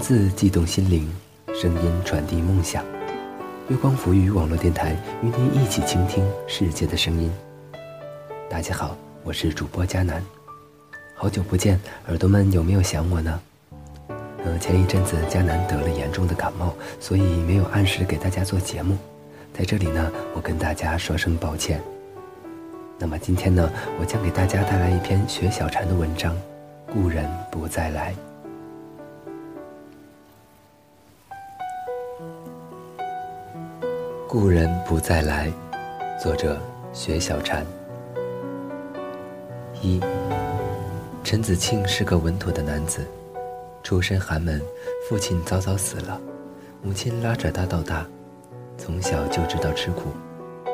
字悸动心灵，声音传递梦想。月光浮语网络电台与您一起倾听世界的声音。大家好，我是主播佳楠。好久不见，耳朵们有没有想我呢？呃，前一阵子佳楠得了严重的感冒，所以没有按时给大家做节目。在这里呢，我跟大家说声抱歉。那么今天呢，我将给大家带来一篇学小禅的文章，《故人不再来》。故人不再来，作者薛小禅。一，陈子庆是个稳妥的男子，出身寒门，父亲早早死了，母亲拉着他到大，从小就知道吃苦，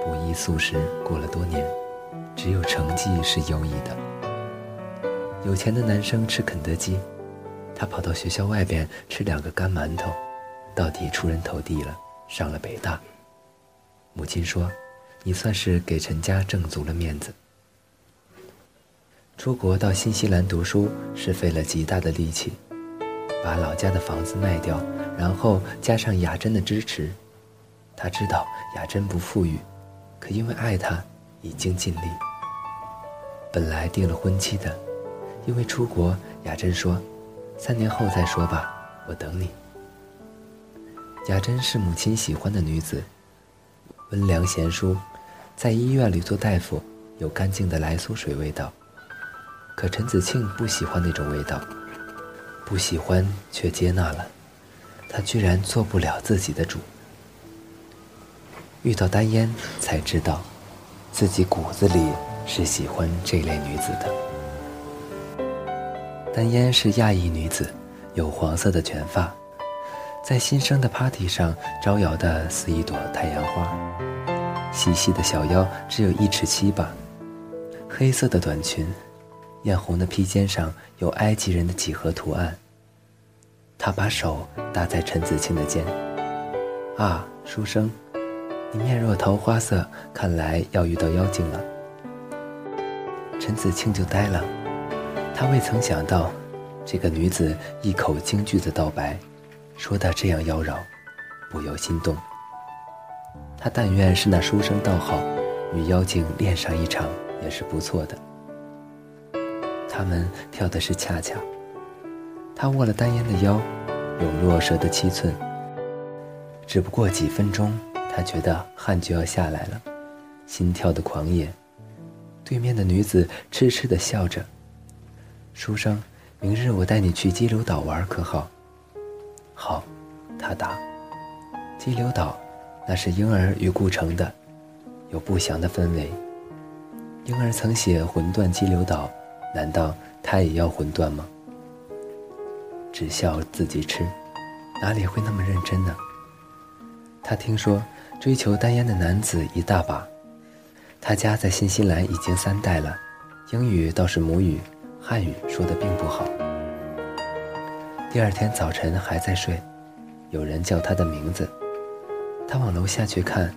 不衣素食过了多年，只有成绩是优异的。有钱的男生吃肯德基，他跑到学校外边吃两个干馒头，到底出人头地了，上了北大。母亲说：“你算是给陈家挣足了面子。”出国到新西兰读书是费了极大的力气，把老家的房子卖掉，然后加上雅珍的支持，他知道雅珍不富裕，可因为爱她，已经尽力。本来定了婚期的，因为出国，雅珍说：“三年后再说吧，我等你。”雅珍是母亲喜欢的女子。温良贤淑，在医院里做大夫，有干净的来苏水味道。可陈子庆不喜欢那种味道，不喜欢却接纳了，他居然做不了自己的主。遇到丹烟，才知道，自己骨子里是喜欢这类女子的。丹烟是亚裔女子，有黄色的卷发。在新生的 party 上招摇的似一朵太阳花，细细的小腰只有一尺七吧，黑色的短裙，艳红的披肩上有埃及人的几何图案。他把手搭在陈子清的肩，啊，书生，你面若桃花色，看来要遇到妖精了。陈子清就呆了，他未曾想到，这个女子一口京剧的道白。说的这样妖娆，不由心动。他但愿是那书生倒好，与妖精练上一场也是不错的。他们跳的是恰恰。他握了丹烟的腰，有若蛇的七寸。只不过几分钟，他觉得汗就要下来了，心跳的狂野。对面的女子痴痴的笑着：“书生，明日我带你去激流岛玩，可好？”好，他答。激流岛，那是婴儿与顾城的，有不祥的氛围。婴儿曾写魂断激流岛，难道他也要魂断吗？只笑自己吃，哪里会那么认真呢？他听说追求丹烟的男子一大把，他家在新西兰已经三代了，英语倒是母语，汉语说的并不好。第二天早晨还在睡，有人叫他的名字，他往楼下去看，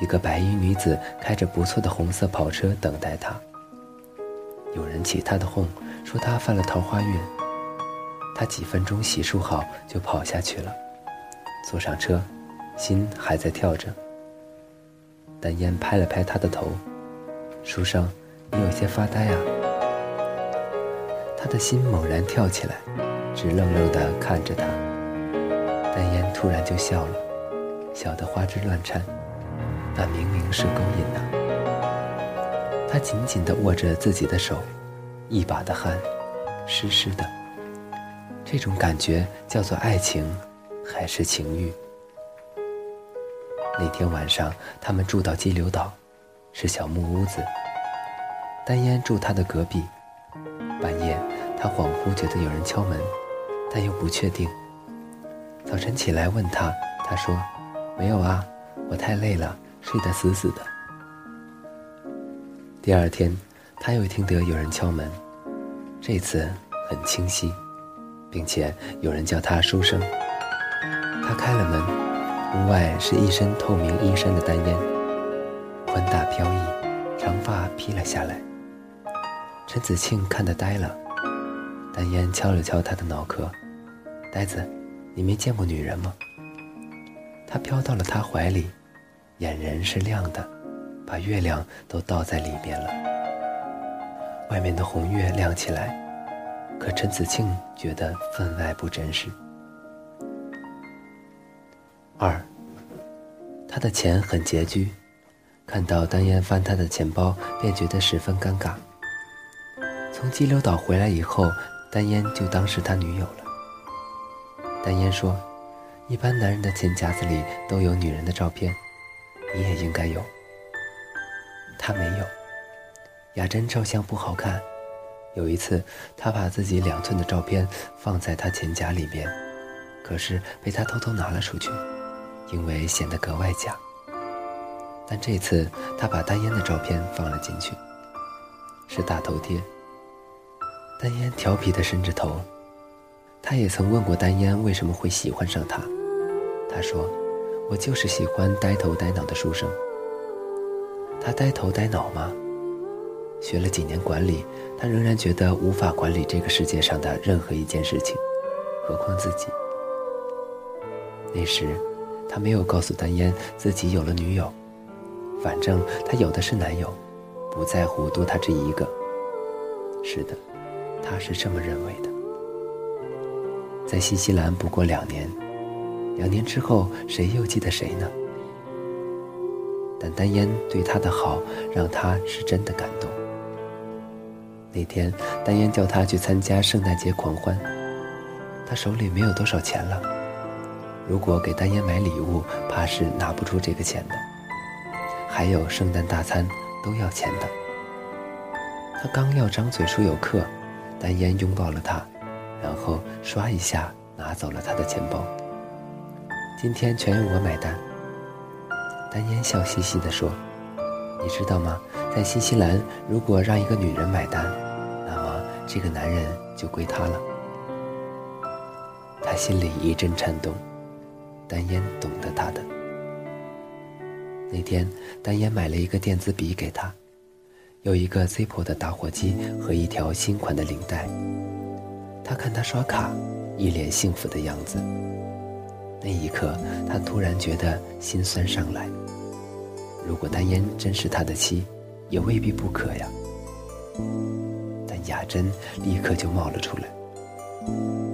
一个白衣女子开着不错的红色跑车等待他。有人起他的哄，说他犯了桃花运。他几分钟洗漱好就跑下去了，坐上车，心还在跳着。丹烟拍了拍他的头，书生，你有些发呆啊。他的心猛然跳起来。直愣愣地看着他，丹烟突然就笑了，笑得花枝乱颤。那明明是勾引呐！他紧紧地握着自己的手，一把的汗，湿湿的。这种感觉叫做爱情，还是情欲？那天晚上，他们住到激流岛，是小木屋子。丹烟住他的隔壁。半夜，他恍惚觉得有人敲门。但又不确定。早晨起来问他，他说：“没有啊，我太累了，睡得死死的。”第二天，他又听得有人敲门，这次很清晰，并且有人叫他书生。他开了门，屋外是一身透明衣衫的丹烟，宽大飘逸，长发披了下来。陈子庆看得呆了，丹烟敲了敲他的脑壳。呆子，你没见过女人吗？他飘到了他怀里，眼仁是亮的，把月亮都倒在里面了。外面的红月亮起来，可陈子庆觉得分外不真实。二，他的钱很拮据，看到丹烟翻他的钱包，便觉得十分尴尬。从激流岛回来以后，丹烟就当是他女友了。丹烟说。一般男人的钱夹子里都有女人的照片，你也应该有。他没有。雅珍照相不好看，有一次他把自己两寸的照片放在他钱夹里边，可是被他偷偷拿了出去，因为显得格外假。但这次他把丹烟的照片放了进去，是大头贴。丹烟调皮地伸着头，他也曾问过丹烟为什么会喜欢上他。他说：“我就是喜欢呆头呆脑的书生。他呆头呆脑吗？学了几年管理，他仍然觉得无法管理这个世界上的任何一件事情，何况自己。那时，他没有告诉丹烟自己有了女友，反正他有的是男友，不在乎多他这一个。是的，他是这么认为的。在新西兰不过两年。”两年之后，谁又记得谁呢？但丹烟对他的好，让他是真的感动。那天，丹烟叫他去参加圣诞节狂欢，他手里没有多少钱了。如果给丹烟买礼物，怕是拿不出这个钱的。还有圣诞大餐都要钱的。他刚要张嘴说有客，丹烟拥抱了他，然后唰一下拿走了他的钱包。今天全由我买单。丹烟笑嘻嘻地说：“你知道吗？在新西兰，如果让一个女人买单，那么这个男人就归她了。”他心里一阵颤动。丹烟懂得他的。那天，丹烟买了一个电子笔给他，有一个 Zippo 的打火机和一条新款的领带。他看他刷卡，一脸幸福的样子。那一刻，他突然觉得心酸上来。如果丹烟真是他的妻，也未必不可呀。但雅珍立刻就冒了出来。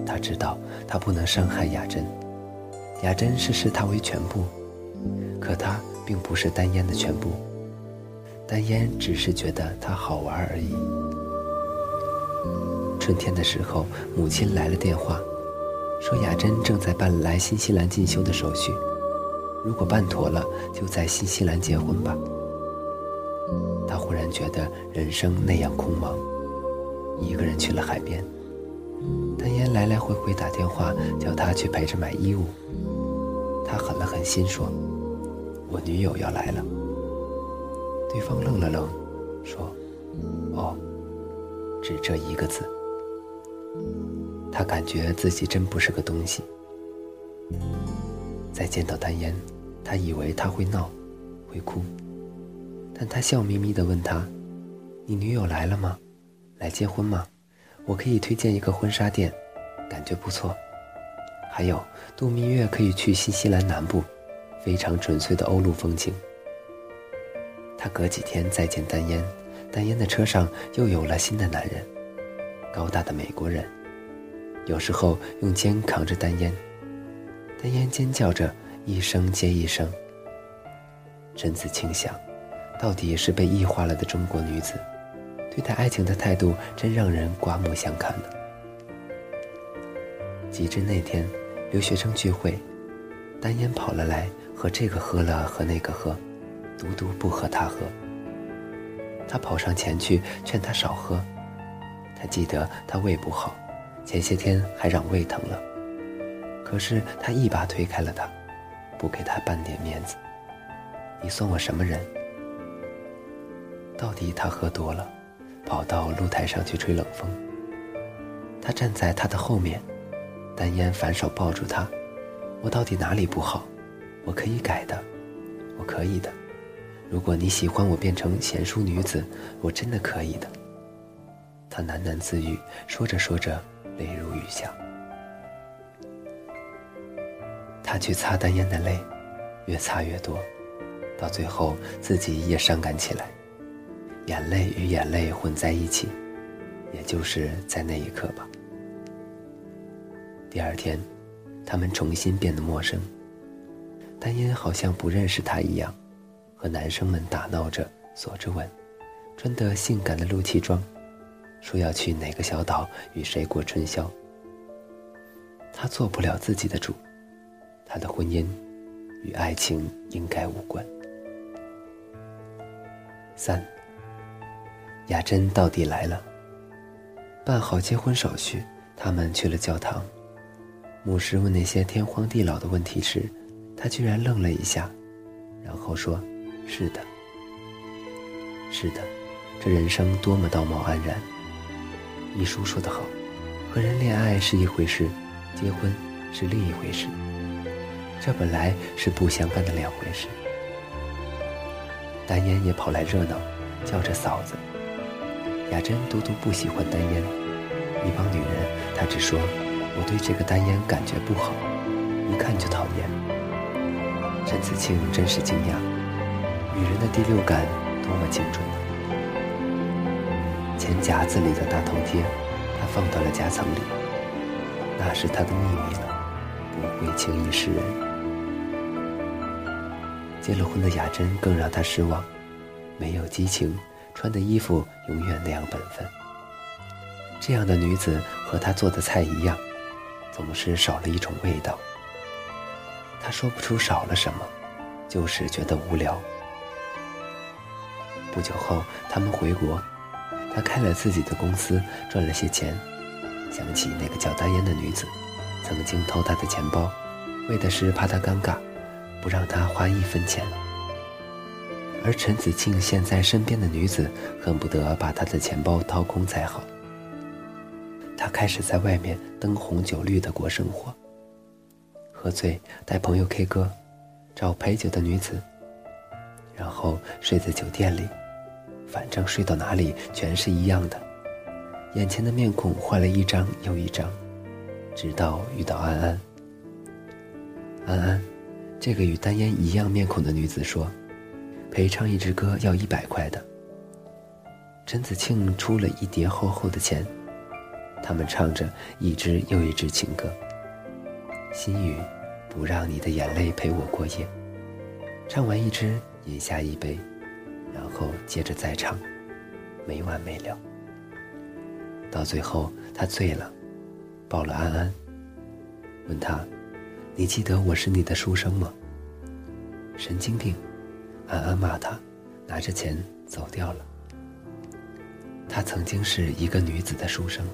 他知道他不能伤害雅珍，雅珍是视他为全部，可他并不是丹烟的全部。丹烟只是觉得他好玩而已。春天的时候，母亲来了电话。说雅珍正在办来新西兰进修的手续，如果办妥了，就在新西兰结婚吧。他忽然觉得人生那样空茫，一个人去了海边。丹烟来来回回打电话叫他去陪着买衣物，他狠了狠心说：“我女友要来了。”对方愣了愣，说：“哦，只这一个字。”他感觉自己真不是个东西。再见到丹烟，他以为他会闹，会哭，但他笑眯眯地问他：“你女友来了吗？来结婚吗？我可以推荐一个婚纱店，感觉不错。还有度蜜月可以去新西兰南部，非常纯粹的欧陆风情。”他隔几天再见丹烟，丹烟的车上又有了新的男人，高大的美国人。有时候用肩扛着丹烟，丹烟尖叫着一声接一声。陈子清想，到底是被异化了的中国女子，对待爱情的态度真让人刮目相看呢。及至那天，留学生聚会，丹烟跑了来，和这个喝了，和那个喝，独独不和他喝。他跑上前去劝他少喝，他记得他胃不好。前些天还嚷胃疼了，可是他一把推开了他，不给他半点面子。你算我什么人？到底他喝多了，跑到露台上去吹冷风。他站在他的后面，丹烟反手抱住他。我到底哪里不好？我可以改的，我可以的。如果你喜欢我变成贤淑女子，我真的可以的。他喃喃自语，说着说着。泪如雨下。他去擦丹烟的泪，越擦越多，到最后自己也伤感起来，眼泪与眼泪混在一起，也就是在那一刻吧。第二天，他们重新变得陌生。丹烟好像不认识他一样，和男生们打闹着，锁着吻，穿得性感的露脐装，说要去哪个小岛与谁过春宵。他做不了自己的主，他的婚姻与爱情应该无关。三，雅珍到底来了。办好结婚手续，他们去了教堂。牧师问那些天荒地老的问题时，他居然愣了一下，然后说：“是的，是的，这人生多么道貌岸然。”一书说得好，和人恋爱是一回事。结婚是另一回事，这本来是不相干的两回事。丹烟也跑来热闹，叫着嫂子。雅珍独独不喜欢丹烟，一帮女人，她只说：“我对这个丹烟感觉不好，一看就讨厌。”陈子庆真是惊讶，女人的第六感多么精准啊！钱夹子里的大头贴，她放到了夹层里。那是她的秘密了，不会轻易示人。结了婚的雅珍更让他失望，没有激情，穿的衣服永远那样本分。这样的女子和她做的菜一样，总是少了一种味道。她说不出少了什么，就是觉得无聊。不久后，他们回国，他开了自己的公司，赚了些钱。想起那个叫丹烟的女子，曾经偷他的钱包，为的是怕他尴尬，不让他花一分钱。而陈子庆现在身边的女子，恨不得把他的钱包掏空才好。他开始在外面灯红酒绿的过生活，喝醉带朋友 K 歌，找陪酒的女子，然后睡在酒店里，反正睡到哪里全是一样的。眼前的面孔换了一张又一张，直到遇到安安。安安，这个与丹烟一样面孔的女子说：“陪唱一支歌要一百块的。”陈子庆出了一叠厚厚的钱，他们唱着一支又一支情歌。心雨：不让你的眼泪陪我过夜。唱完一支，饮下一杯，然后接着再唱，没完没了。到最后，他醉了，抱了安安，问他：“你记得我是你的书生吗？”神经病！安安骂他，拿着钱走掉了。他曾经是一个女子的书生。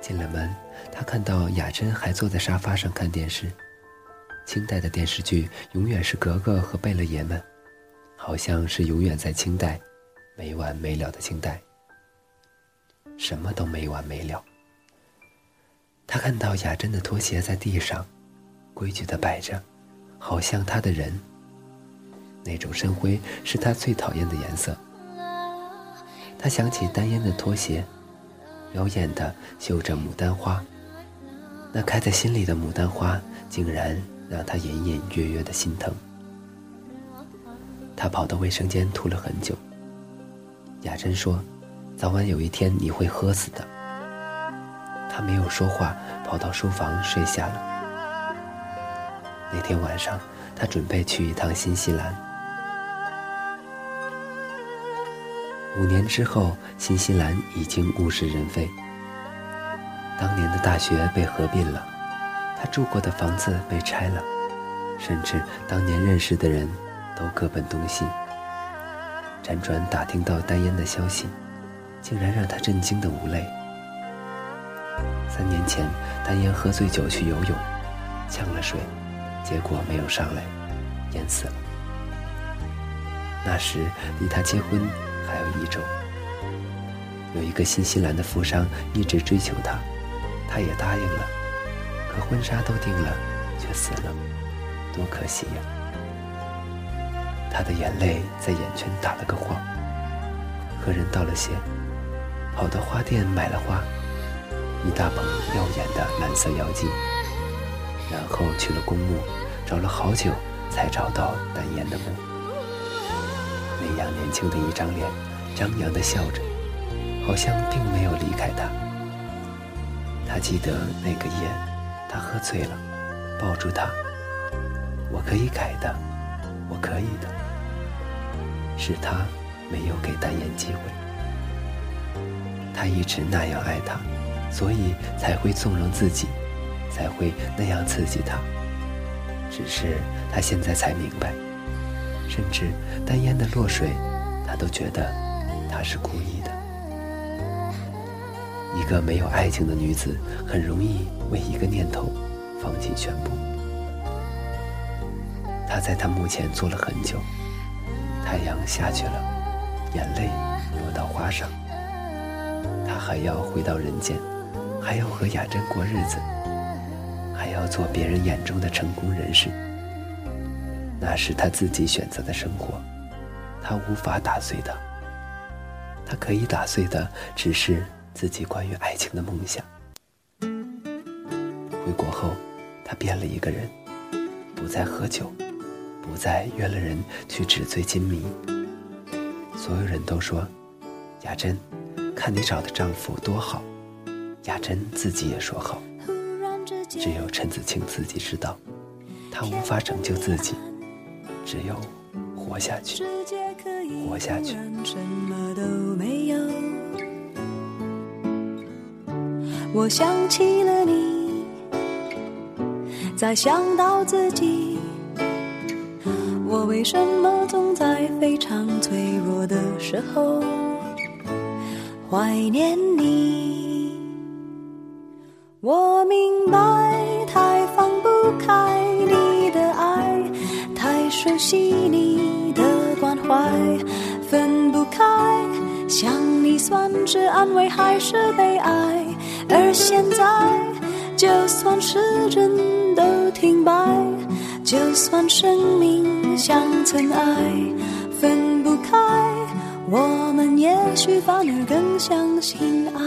进了门，他看到雅珍还坐在沙发上看电视。清代的电视剧永远是格格和贝勒爷们，好像是永远在清代，没完没了的清代。什么都没完没了。他看到雅珍的拖鞋在地上，规矩的摆着，好像他的人。那种深灰是他最讨厌的颜色。他想起丹烟的拖鞋，妖艳的绣着牡丹花，那开在心里的牡丹花，竟然让他隐隐约约的心疼。他跑到卫生间吐了很久。雅珍说。早晚有一天你会喝死的。他没有说话，跑到书房睡下了。那天晚上，他准备去一趟新西兰。五年之后，新西兰已经物是人非。当年的大学被合并了，他住过的房子被拆了，甚至当年认识的人都各奔东西。辗转打听到丹烟的消息。竟然让他震惊的无泪。三年前，丹烟喝醉酒去游泳，呛了水，结果没有上来，淹死了。那时离他结婚还有一周。有一个新西兰的富商一直追求她，她也答应了，可婚纱都定了，却死了，多可惜呀！他的眼泪在眼圈打了个晃，和人道了谢。跑到花店买了花，一大捧耀眼的蓝色妖姬，然后去了公墓，找了好久才找到丹烟的墓。那样年轻的一张脸，张扬的笑着，好像并没有离开他。他记得那个夜，他喝醉了，抱住他。我可以改的，我可以的。是他没有给丹烟机会。他一直那样爱她，所以才会纵容自己，才会那样刺激她。只是他现在才明白，甚至丹烟的落水，他都觉得他是故意的。一个没有爱情的女子，很容易为一个念头放弃全部。他在他墓前坐了很久，太阳下去了，眼泪落到花上。他还要回到人间，还要和雅珍过日子，还要做别人眼中的成功人士。那是他自己选择的生活，他无法打碎的。他可以打碎的，只是。自己关于爱情的梦想。回国后，他变了一个人，不再喝酒，不再约了人去纸醉金迷。所有人都说：“雅珍，看你找的丈夫多好。”雅珍自己也说好。只有陈子清自己知道，他无法拯救自己，只有活下去，活下去。我想起了你，再想到自己，我为什么总在非常脆弱的时候怀念你？我明白，太放不开你的爱，太熟悉你的关怀，分不开，想你算是安慰还是悲哀？而现在，就算时针都停摆，就算生命像尘埃，分不开，我们也许反而更相信爱。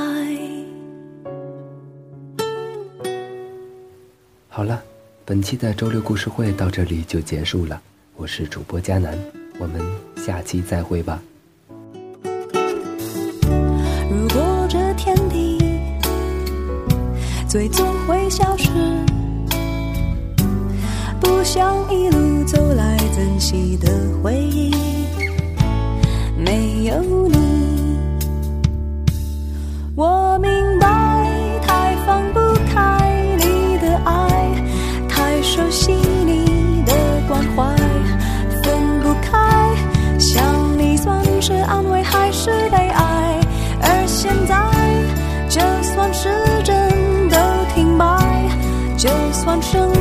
好了，本期的周六故事会到这里就结束了。我是主播佳楠，我们下期再会吧。如果这天地最终会消失，不想一路走来珍惜的回忆，没有你，我明白太放不开你的爱，太熟悉你的关怀，分不开，想你算是安慰还是悲哀？而现在，就算时针都停摆。就算生